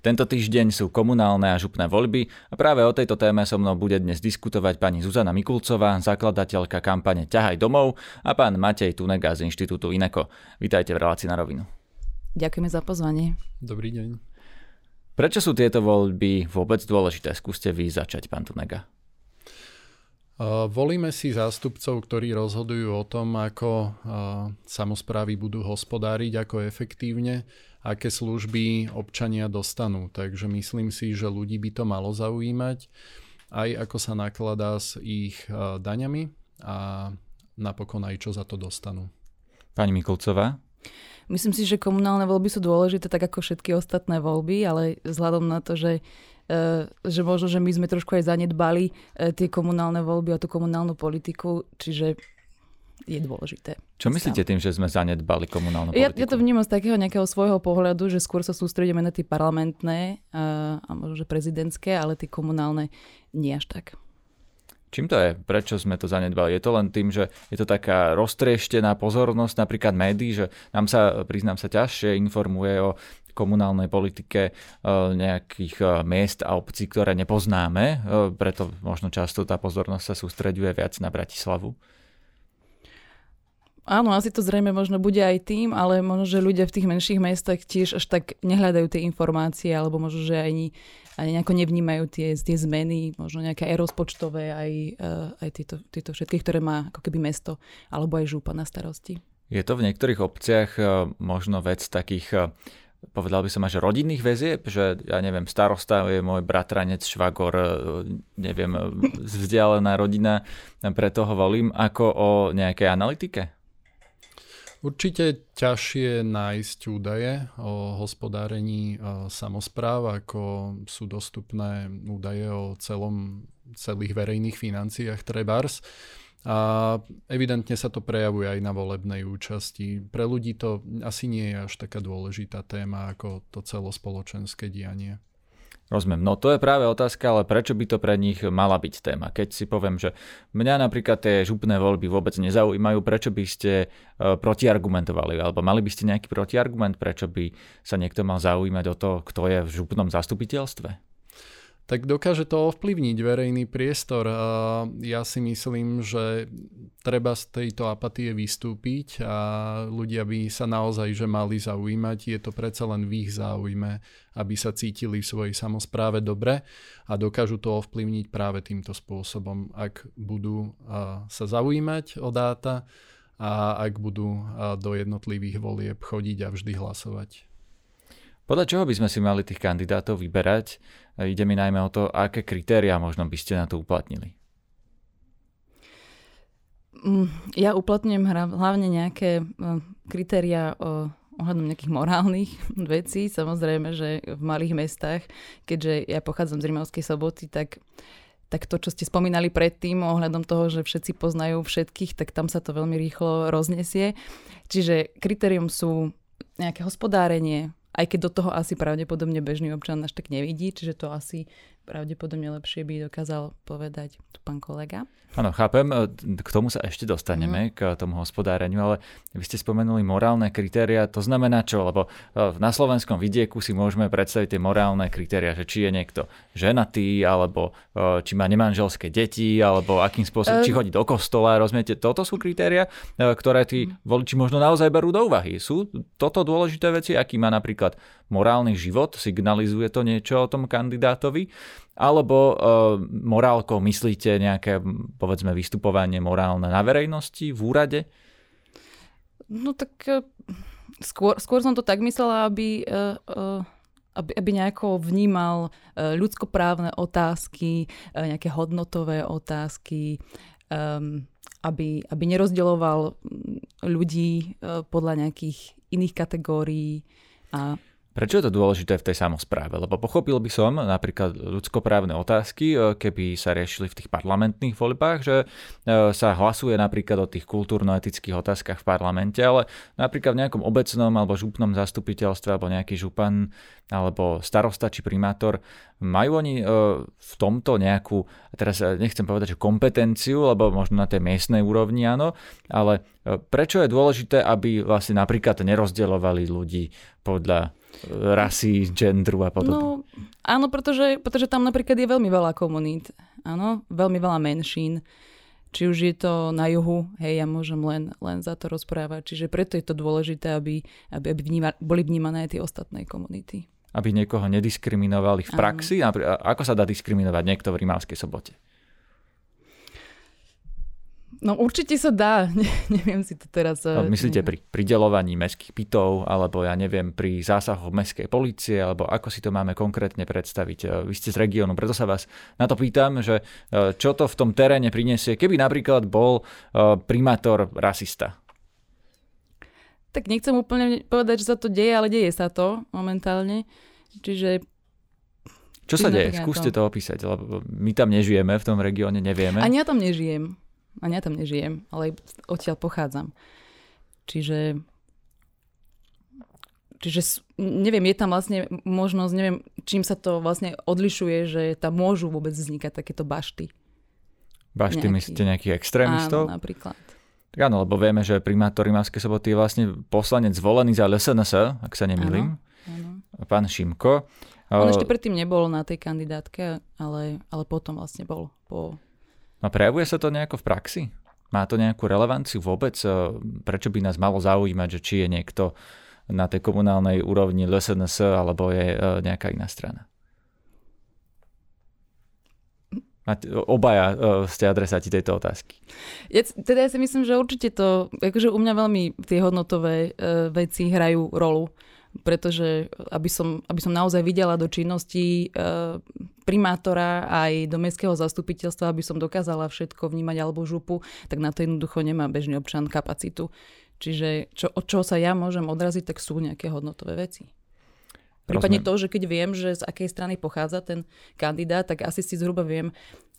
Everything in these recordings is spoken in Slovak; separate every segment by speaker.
Speaker 1: Tento týždeň sú komunálne a župné voľby a práve o tejto téme so mnou bude dnes diskutovať pani Zuzana Mikulcová, zakladateľka kampane Ťahaj domov a pán Matej Tunega z Inštitútu Ineko. Vítajte v relácii na rovinu.
Speaker 2: Ďakujeme za pozvanie.
Speaker 3: Dobrý deň.
Speaker 1: Prečo sú tieto voľby vôbec dôležité? Skúste vy začať, pán Tunega.
Speaker 3: Volíme si zástupcov, ktorí rozhodujú o tom, ako samozprávy budú hospodáriť, ako efektívne, aké služby občania dostanú. Takže myslím si, že ľudí by to malo zaujímať, aj ako sa nakladá s ich daňami a napokon aj čo za to dostanú.
Speaker 1: Pani Mikulcová?
Speaker 2: Myslím si, že komunálne voľby sú dôležité tak ako všetky ostatné voľby, ale vzhľadom na to, že že možno, že my sme trošku aj zanedbali e, tie komunálne voľby a tú komunálnu politiku, čiže je dôležité.
Speaker 1: Čo myslíte tým, že sme zanedbali komunálnu
Speaker 2: politiku? Ja, ja to vnímam z takého nejakého svojho pohľadu, že skôr sa sústredíme na tie parlamentné a, a možno, že prezidentské, ale tie komunálne nie až tak.
Speaker 1: Čím to je? Prečo sme to zanedbali? Je to len tým, že je to taká roztrieštená pozornosť napríklad médií, že nám sa, priznám sa, ťažšie informuje o komunálnej politike e, nejakých e, miest a obcí, ktoré nepoznáme, e, preto možno často tá pozornosť sa sústreďuje viac na Bratislavu.
Speaker 2: Áno, asi to zrejme možno bude aj tým, ale možno, že ľudia v tých menších mestách tiež až tak nehľadajú tie informácie, alebo možno, že ani, ani nejako nevnímajú tie, tie zmeny, možno nejaké aj rozpočtové, aj, aj tieto, tieto všetky, ktoré má ako keby mesto, alebo aj žúpa na starosti.
Speaker 1: Je to v niektorých obciach možno vec takých povedal by som až rodinných väzieb, že ja neviem, starosta je môj bratranec, švagor, e, neviem, vzdialená rodina, preto ho volím, ako o nejakej analytike?
Speaker 3: Určite ťažšie nájsť údaje o hospodárení e, samozpráv, ako sú dostupné údaje o celom, celých verejných financiách Trebars. A evidentne sa to prejavuje aj na volebnej účasti. Pre ľudí to asi nie je až taká dôležitá téma ako to celospoločenské dianie.
Speaker 1: Rozumiem. No to je práve otázka, ale prečo by to pre nich mala byť téma? Keď si poviem, že mňa napríklad tie župné voľby vôbec nezaujímajú, prečo by ste e, protiargumentovali? Alebo mali by ste nejaký protiargument, prečo by sa niekto mal zaujímať o to, kto je v župnom zastupiteľstve?
Speaker 3: Tak dokáže to ovplyvniť verejný priestor. A ja si myslím, že treba z tejto apatie vystúpiť a ľudia by sa naozaj že mali zaujímať. Je to predsa len v ich záujme, aby sa cítili v svojej samozpráve dobre a dokážu to ovplyvniť práve týmto spôsobom, ak budú sa zaujímať o dáta a ak budú do jednotlivých volieb chodiť a vždy hlasovať.
Speaker 1: Podľa čoho by sme si mali tých kandidátov vyberať? Ide mi najmä o to, aké kritéria možno by ste na to uplatnili.
Speaker 2: Mm, ja uplatňujem hlavne nejaké kritéria ohľadom nejakých morálnych vecí. Samozrejme, že v malých mestách, keďže ja pochádzam z Rimavskej soboty, tak tak to, čo ste spomínali predtým ohľadom toho, že všetci poznajú všetkých, tak tam sa to veľmi rýchlo roznesie. Čiže kritérium sú nejaké hospodárenie, aj keď do toho asi pravdepodobne bežný občan až tak nevidí, čiže to asi pravdepodobne lepšie by dokázal povedať tu pán kolega.
Speaker 1: Áno, chápem, e, k tomu sa ešte dostaneme, mm. k tomu hospodáreniu, ale vy ste spomenuli morálne kritéria, to znamená čo? Lebo e, na slovenskom vidieku si môžeme predstaviť tie morálne kritéria, že či je niekto ženatý, alebo e, či má nemanželské deti, alebo akým spôsobom, um, či chodí do kostola, rozumiete? Toto sú kritéria, ktoré tí mhm. voliči možno naozaj berú do úvahy. Sú toto dôležité veci, aký má napríklad morálny život, signalizuje to niečo o tom kandidátovi, alebo uh, morálkou myslíte nejaké, povedzme, vystupovanie morálne na verejnosti, v úrade?
Speaker 2: No tak uh, skôr, skôr som to tak myslela, aby... Uh, uh aby, aby nejako vnímal ľudskoprávne otázky, nejaké hodnotové otázky, um, aby, aby nerozdeľoval ľudí podľa nejakých iných kategórií a
Speaker 1: Prečo je to dôležité v tej samozpráve? Lebo pochopil by som napríklad ľudskoprávne otázky, e, keby sa riešili v tých parlamentných voľbách, že e, sa hlasuje napríklad o tých kultúrno-etických otázkach v parlamente, ale napríklad v nejakom obecnom alebo župnom zastupiteľstve alebo nejaký župan alebo starosta či primátor, majú oni e, v tomto nejakú, teraz nechcem povedať, že kompetenciu, lebo možno na tej miestnej úrovni áno, ale prečo je dôležité, aby vlastne napríklad nerozdeľovali ľudí podľa rasy, gendru a podobne. No,
Speaker 2: áno, pretože, pretože tam napríklad je veľmi veľa komunít. Áno, veľmi veľa menšín. Či už je to na juhu, hej, ja môžem len, len za to rozprávať. Čiže preto je to dôležité, aby, aby, aby vníma, boli vnímané aj tie ostatné komunity.
Speaker 1: Aby niekoho nediskriminovali v praxi? Áno. Ako sa dá diskriminovať niekto v Rimavskej sobote?
Speaker 2: No určite sa dá, ne, neviem si to teraz...
Speaker 1: No, myslíte pri pridelovaní mestských pitov, alebo ja neviem, pri zásahoch mestskej policie, alebo ako si to máme konkrétne predstaviť? Eh, vy ste z regiónu, preto sa vás na to pýtam, že eh, čo to v tom teréne prinesie, keby napríklad bol primátor rasista?
Speaker 2: Tak nechcem úplne povedať, že sa to deje, ale deje sa to momentálne. Čiže
Speaker 1: čo sa deje? Skúste to opísať, lebo my tam nežijeme, v tom regióne nevieme.
Speaker 2: Ani ja tam nežijem. Ani ja tam nežijem, ale odtiaľ pochádzam. Čiže Čiže neviem, je tam vlastne možnosť, neviem, čím sa to vlastne odlišuje, že tam môžu vôbec vznikať takéto bašty.
Speaker 1: Bašty Nejaký... myslíte nejakých extrémistov?
Speaker 2: Áno, napríklad.
Speaker 1: Tak áno, lebo vieme, že primátor Rimavskej soboty je vlastne poslanec zvolený za LSNS, ak sa nemýlim. Pán Šimko.
Speaker 2: On ešte predtým nebol na tej kandidátke, ale, ale potom vlastne bol po
Speaker 1: No prejavuje sa to nejako v praxi? Má to nejakú relevanciu vôbec? E, prečo by nás malo zaujímať, že či je niekto na tej komunálnej úrovni LSNS alebo je e, nejaká iná strana? Obaja e, ste adresáti tejto otázky.
Speaker 2: Ja, teda ja si myslím, že určite to, akože u mňa veľmi tie hodnotové veci hrajú rolu pretože aby som, aby som naozaj videla do činnosti e, primátora aj do mestského zastupiteľstva, aby som dokázala všetko vnímať alebo župu, tak na to jednoducho nemá bežný občan kapacitu. Čiže čo, od čoho sa ja môžem odraziť, tak sú nejaké hodnotové veci. Prípadne to, že keď viem, že z akej strany pochádza ten kandidát, tak asi si zhruba viem,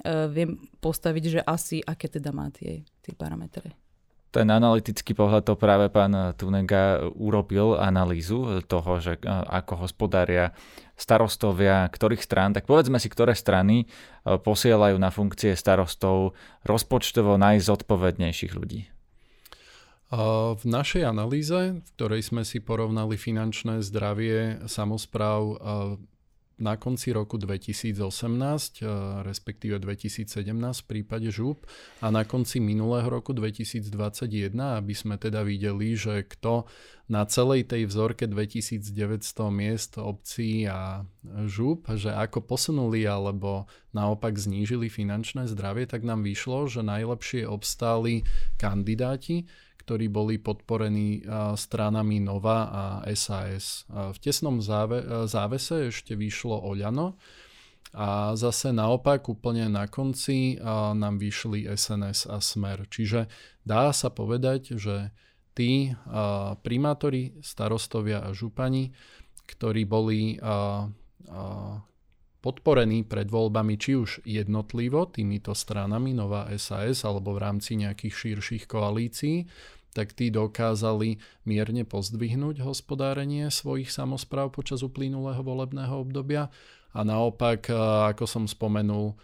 Speaker 2: uh, viem postaviť, že asi aké teda má tie, tie parametre
Speaker 1: ten analytický pohľad to práve pán Tunega urobil analýzu toho, že ako hospodária starostovia ktorých strán, tak povedzme si, ktoré strany posielajú na funkcie starostov rozpočtovo najzodpovednejších ľudí.
Speaker 3: V našej analýze, v ktorej sme si porovnali finančné zdravie samozpráv na konci roku 2018, eh, respektíve 2017 v prípade žúb a na konci minulého roku 2021, aby sme teda videli, že kto na celej tej vzorke 2900 miest obcí a žúb, že ako posunuli alebo naopak znížili finančné zdravie, tak nám vyšlo, že najlepšie obstáli kandidáti, ktorí boli podporení stranami Nova a SAS. V tesnom záve, závese ešte vyšlo Oľano a zase naopak úplne na konci nám vyšli SNS a Smer. Čiže dá sa povedať, že tí primátori, starostovia a župani, ktorí boli podporení pred voľbami či už jednotlivo týmito stranami Nová SAS alebo v rámci nejakých širších koalícií, tak tí dokázali mierne pozdvihnúť hospodárenie svojich samozpráv počas uplynulého volebného obdobia. A naopak, ako som spomenul,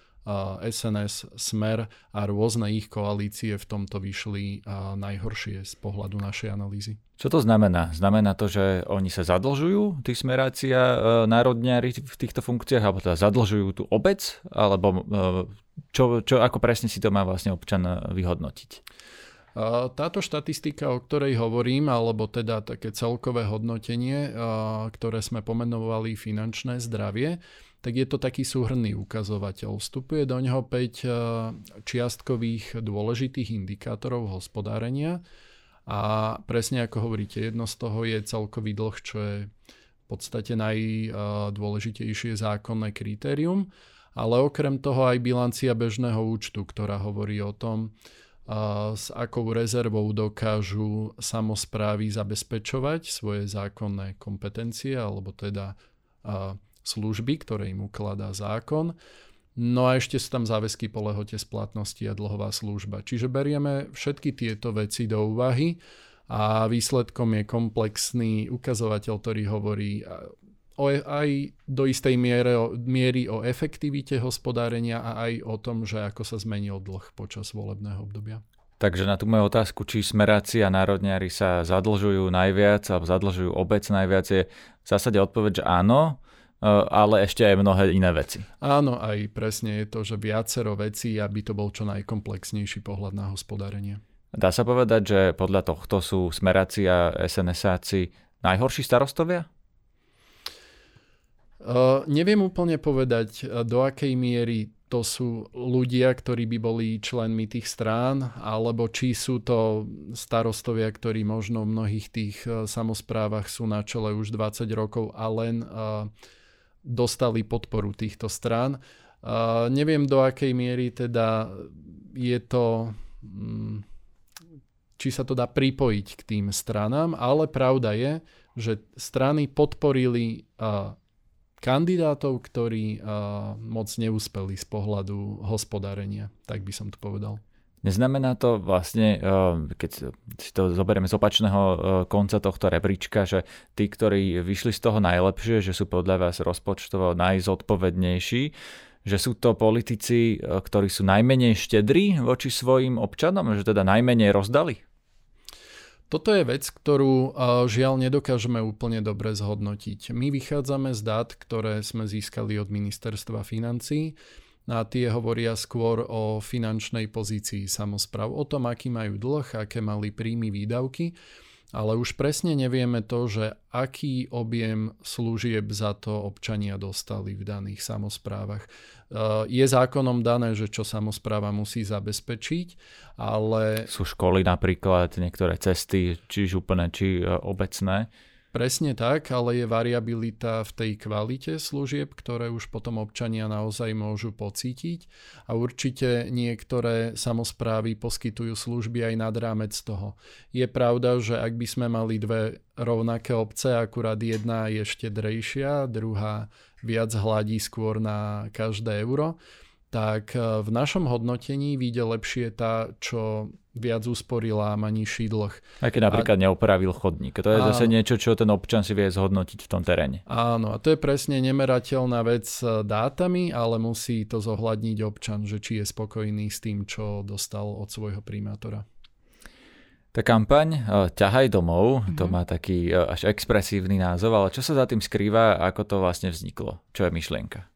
Speaker 3: SNS, Smer a rôzne ich koalície v tomto vyšli najhoršie z pohľadu našej analýzy.
Speaker 1: Čo to znamená? Znamená to, že oni sa zadlžujú, tí smerácia e, národniari v týchto funkciách, alebo teda zadlžujú tú obec, alebo e, čo, čo, ako presne si to má vlastne občan vyhodnotiť?
Speaker 3: Táto štatistika, o ktorej hovorím, alebo teda také celkové hodnotenie, ktoré sme pomenovali finančné zdravie, tak je to taký súhrný ukazovateľ. Vstupuje do neho 5 čiastkových dôležitých indikátorov hospodárenia a presne ako hovoríte, jedno z toho je celkový dlh, čo je v podstate najdôležitejšie zákonné kritérium, ale okrem toho aj bilancia bežného účtu, ktorá hovorí o tom, s akou rezervou dokážu samozprávy zabezpečovať svoje zákonné kompetencie alebo teda služby, ktoré im ukladá zákon. No a ešte sú tam záväzky po lehote splatnosti a dlhová služba. Čiže berieme všetky tieto veci do úvahy a výsledkom je komplexný ukazovateľ, ktorý hovorí o, aj do istej miere, miery o efektivite hospodárenia a aj o tom, že ako sa zmenil dlh počas volebného obdobia.
Speaker 1: Takže na tú moju otázku, či smeráci a národniari sa zadlžujú najviac alebo zadlžujú obec najviac, je v zásade odpoveď, že áno, ale ešte aj mnohé iné veci.
Speaker 3: Áno, aj presne je to, že viacero vecí, aby to bol čo najkomplexnejší pohľad na hospodárenie.
Speaker 1: Dá sa povedať, že podľa tohto sú smeráci a SNSáci najhorší starostovia?
Speaker 3: Uh, neviem úplne povedať, do akej miery to sú ľudia, ktorí by boli členmi tých strán, alebo či sú to starostovia, ktorí možno v mnohých tých samozprávach sú na čele už 20 rokov a len uh, dostali podporu týchto strán. Uh, neviem do akej miery teda je to, um, či sa to dá pripojiť k tým stranám, ale pravda je, že strany podporili uh, kandidátov, ktorí uh, moc neúspeli z pohľadu hospodárenia, tak by som to povedal.
Speaker 1: Neznamená to vlastne, keď si to zoberieme z opačného konca tohto rebríčka, že tí, ktorí vyšli z toho najlepšie, že sú podľa vás rozpočtovo najzodpovednejší, že sú to politici, ktorí sú najmenej štedrí voči svojim občanom, že teda najmenej rozdali?
Speaker 3: Toto je vec, ktorú žiaľ nedokážeme úplne dobre zhodnotiť. My vychádzame z dát, ktoré sme získali od ministerstva financí a tie hovoria skôr o finančnej pozícii samozpráv, o tom, aký majú dlh, aké mali príjmy, výdavky ale už presne nevieme to, že aký objem služieb za to občania dostali v daných samozprávach. E, je zákonom dané, že čo samozpráva musí zabezpečiť, ale...
Speaker 1: Sú školy napríklad, niektoré cesty, či úplne, či e, obecné,
Speaker 3: Presne tak, ale je variabilita v tej kvalite služieb, ktoré už potom občania naozaj môžu pocítiť a určite niektoré samozprávy poskytujú služby aj nad rámec toho. Je pravda, že ak by sme mali dve rovnaké obce, akurát jedna je štedrejšia, druhá viac hladí skôr na každé euro, tak e, v našom hodnotení vyjde lepšie tá, čo viac usporila a má nižší dlh.
Speaker 1: Aj keď napríklad a... neopravil chodník. To je áno. zase niečo, čo ten občan si vie zhodnotiť v tom teréne.
Speaker 3: Áno, a to je presne nemerateľná vec e, dátami, ale musí to zohľadniť občan, že či je spokojný s tým, čo dostal od svojho primátora.
Speaker 1: Tá kampaň e, Ťahaj domov, mm-hmm. to mhm. má taký až expresívny názov, ale čo sa za tým skrýva, ako to vlastne vzniklo? Čo je myšlienka?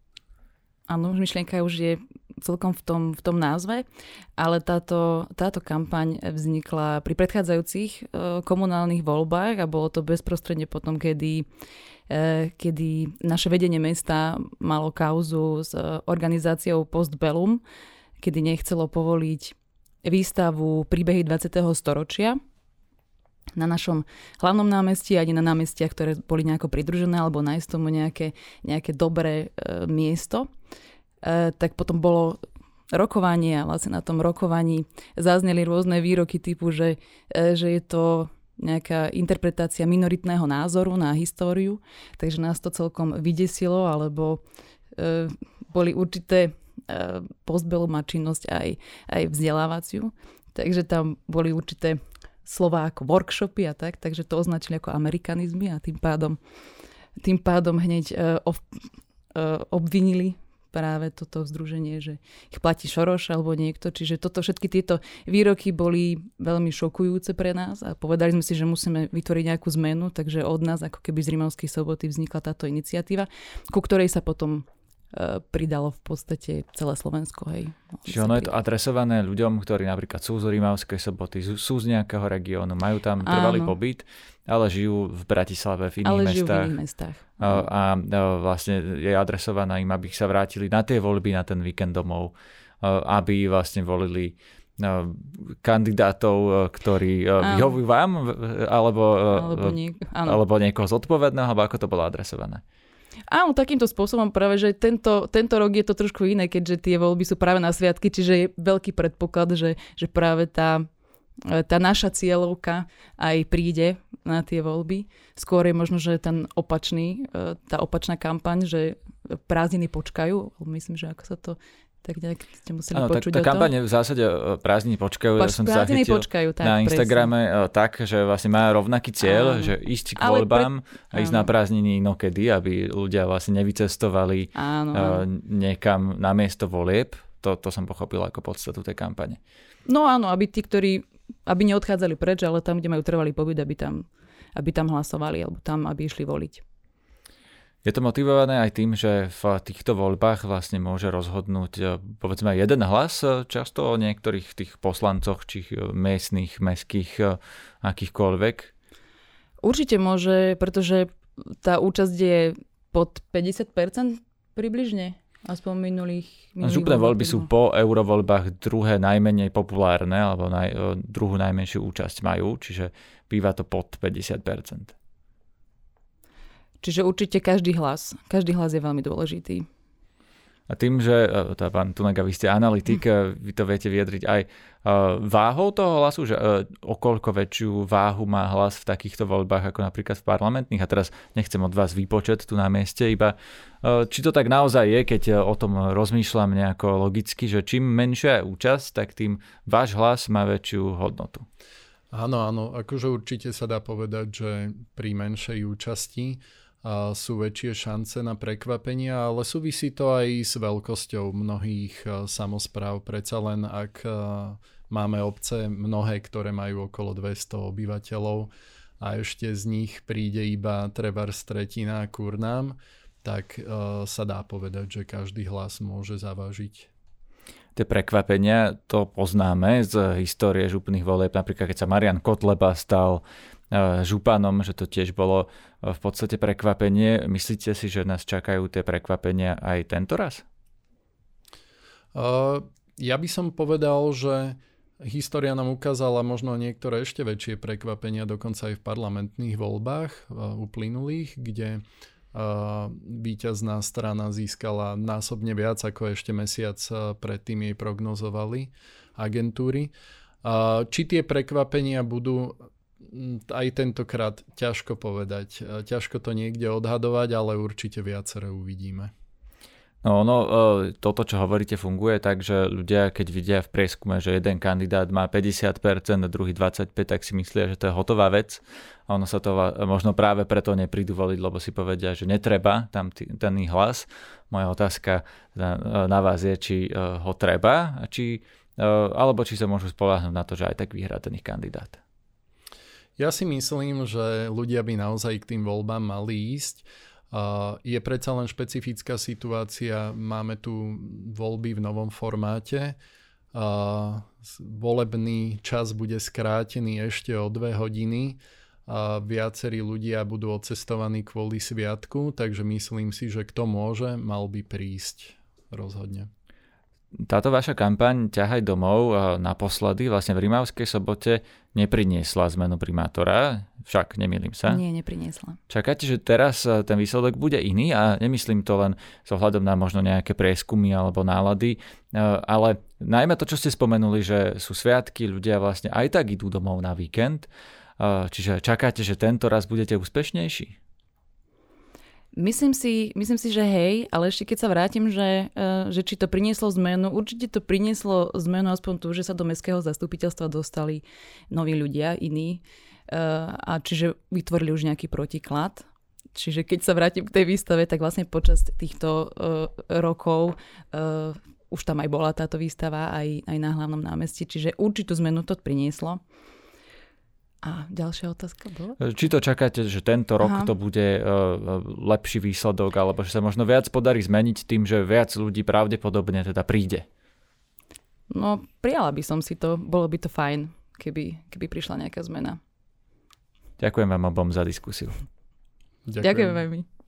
Speaker 2: Áno, myšlienka už je celkom v tom, v tom názve, ale táto, táto kampaň vznikla pri predchádzajúcich e, komunálnych voľbách a bolo to bezprostredne potom, kedy, e, kedy naše vedenie mesta malo kauzu s e, organizáciou Postbellum, kedy nechcelo povoliť výstavu príbehy 20. storočia na našom hlavnom námestí ani na námestiach, ktoré boli nejako pridružené alebo nájsť tomu nejaké, nejaké dobré e, miesto. E, tak potom bolo rokovanie a vlastne na tom rokovaní zazneli rôzne výroky typu, že, e, že je to nejaká interpretácia minoritného názoru na históriu, takže nás to celkom vydesilo, alebo e, boli určité e, postbelu má činnosť aj, aj vzdelávaciu, takže tam boli určité slova ako workshopy a tak, takže to označili ako amerikanizmy a tým pádom, tým pádom hneď e, ob, e, obvinili práve toto združenie, že ich platí Šoroš alebo niekto. Čiže toto, všetky tieto výroky boli veľmi šokujúce pre nás a povedali sme si, že musíme vytvoriť nejakú zmenu, takže od nás ako keby z Rimavskej soboty vznikla táto iniciatíva, ku ktorej sa potom pridalo v podstate celé Slovensko. Hej.
Speaker 1: Čiže ono je to adresované ľuďom, ktorí napríklad sú z Rímavskej soboty, sú z nejakého regiónu, majú tam trvalý Áno. pobyt ale žijú v Bratislave, v iných ale mestách.
Speaker 2: V iných mestách.
Speaker 1: A, a vlastne je adresovaná im, aby sa vrátili na tie voľby, na ten víkend domov, aby vlastne volili kandidátov, ktorí vyhovujú vám, alebo,
Speaker 2: alebo, niek-
Speaker 1: alebo niekoho zodpovedného, alebo ako to bolo adresované.
Speaker 2: Áno, takýmto spôsobom práve, že tento, tento rok je to trošku iné, keďže tie voľby sú práve na sviatky, čiže je veľký predpoklad, že, že práve tá tá naša cieľovka aj príde na tie voľby. Skôr je možno, že ten opačný, e, tá opačná kampaň, že prázdniny počkajú. Myslím, že ako sa to tak nejak ste museli ano, počuť
Speaker 1: tak, tá kampaň v zásade e, prázdniny počkajú.
Speaker 2: Pač, ja som prázdniny počkajú, tak,
Speaker 1: na Instagrame presne. tak, že vlastne má rovnaký cieľ, Áno. že ísť k voľbám pre... a ísť Áno. na prázdniny inokedy, aby ľudia vlastne nevycestovali Áno. niekam na miesto volieb To, to som pochopil ako podstatu tej kampane.
Speaker 2: No áno, aby tí, ktorí aby neodchádzali preč, ale tam, kde majú trvalý pobyt, aby tam, aby tam hlasovali alebo tam, aby išli voliť.
Speaker 1: Je to motivované aj tým, že v týchto voľbách vlastne môže rozhodnúť e, povedzme jeden hlas e, často o niektorých tých poslancoch, či e, miestných, mestských, akýchkoľvek?
Speaker 2: Určite môže, pretože tá účasť je pod 50% približne. Aspoň minulých... minulých
Speaker 1: Župné voľby sú po eurovoľbách druhé najmenej populárne, alebo naj, druhú najmenšiu účasť majú, čiže býva to pod 50%.
Speaker 2: Čiže určite každý hlas. Každý hlas je veľmi dôležitý.
Speaker 1: A tým, že e, tá pán Tunega, vy ste analytik, mm. vy to viete vyjadriť aj e, váhou toho hlasu, že o koľko väčšiu váhu má hlas v takýchto voľbách ako napríklad v parlamentných. A teraz nechcem od vás výpočet tu na mieste, iba či to tak naozaj je, keď o tom rozmýšľam nejako logicky, že čím menšia je účasť, tak tým váš hlas má väčšiu hodnotu.
Speaker 3: Áno, áno, akože určite sa dá povedať, že pri menšej účasti sú väčšie šance na prekvapenia, ale súvisí to aj s veľkosťou mnohých e, samozpráv. Predsa len ak e, máme obce mnohé, ktoré majú okolo 200 obyvateľov a ešte z nich príde iba trebar stretina kurnám, tak e, sa dá povedať, že každý hlas môže zavážiť
Speaker 1: tie prekvapenia, to poznáme z histórie župných volieb, napríklad keď sa Marian Kotleba stal županom, že to tiež bolo v podstate prekvapenie. Myslíte si, že nás čakajú tie prekvapenia aj tento raz?
Speaker 3: Uh, ja by som povedal, že história nám ukázala možno niektoré ešte väčšie prekvapenia, dokonca aj v parlamentných voľbách uh, uplynulých, kde uh, víťazná strana získala násobne viac, ako ešte mesiac predtým jej prognozovali agentúry. Či tie prekvapenia budú aj tentokrát ťažko povedať. E, ťažko to niekde odhadovať, ale určite viaceré uvidíme.
Speaker 1: No, no, toto, čo hovoríte, funguje tak, že ľudia, keď vidia v prieskume, že jeden kandidát má 50% a druhý 25%, tak si myslia, že to je hotová vec. A ono sa to možno práve preto neprídu voliť, lebo si povedia, že netreba tam ten hlas. Moja otázka na, na vás je, či e, ho treba, či, e, alebo či sa môžu spolahnúť na to, že aj tak vyhrá ten ich kandidát.
Speaker 3: Ja si myslím, že ľudia by naozaj k tým voľbám mali ísť. Je predsa len špecifická situácia, máme tu voľby v novom formáte. Volebný čas bude skrátený ešte o dve hodiny. Viacerí ľudia budú odcestovaní kvôli sviatku, takže myslím si, že kto môže, mal by prísť rozhodne
Speaker 1: táto vaša kampaň Ťahaj domov naposledy vlastne v Rimavskej sobote nepriniesla zmenu primátora, však nemýlim sa.
Speaker 2: Nie, nepriniesla.
Speaker 1: Čakáte, že teraz e, ten výsledok bude iný a nemyslím to len s ohľadom na možno nejaké prieskumy alebo nálady, e, ale najmä to, čo ste spomenuli, že sú sviatky, ľudia vlastne aj tak idú domov na víkend, e, čiže čakáte, že tento raz budete úspešnejší?
Speaker 2: Myslím si, myslím si, že hej, ale ešte keď sa vrátim, že, e, že či to prinieslo zmenu, určite to prinieslo zmenu aspoň tu, že sa do mestského zastupiteľstva dostali noví ľudia, iní, e, a čiže vytvorili už nejaký protiklad. Čiže keď sa vrátim k tej výstave, tak vlastne počas týchto uh, rokov už tam aj bola táto výstava, aj, aj na hlavnom námestí, čiže určitú zmenu to prinieslo. A ďalšia otázka bola?
Speaker 1: Či to čakáte, že tento rok Aha. to bude uh, lepší výsledok, alebo že sa možno viac podarí zmeniť tým, že viac ľudí pravdepodobne teda príde?
Speaker 2: No, prijala by som si to. Bolo by to fajn, keby, keby prišla nejaká zmena.
Speaker 1: Ďakujem vám obom za diskusiu.
Speaker 3: Ďakujem,
Speaker 2: Ďakujem veľmi.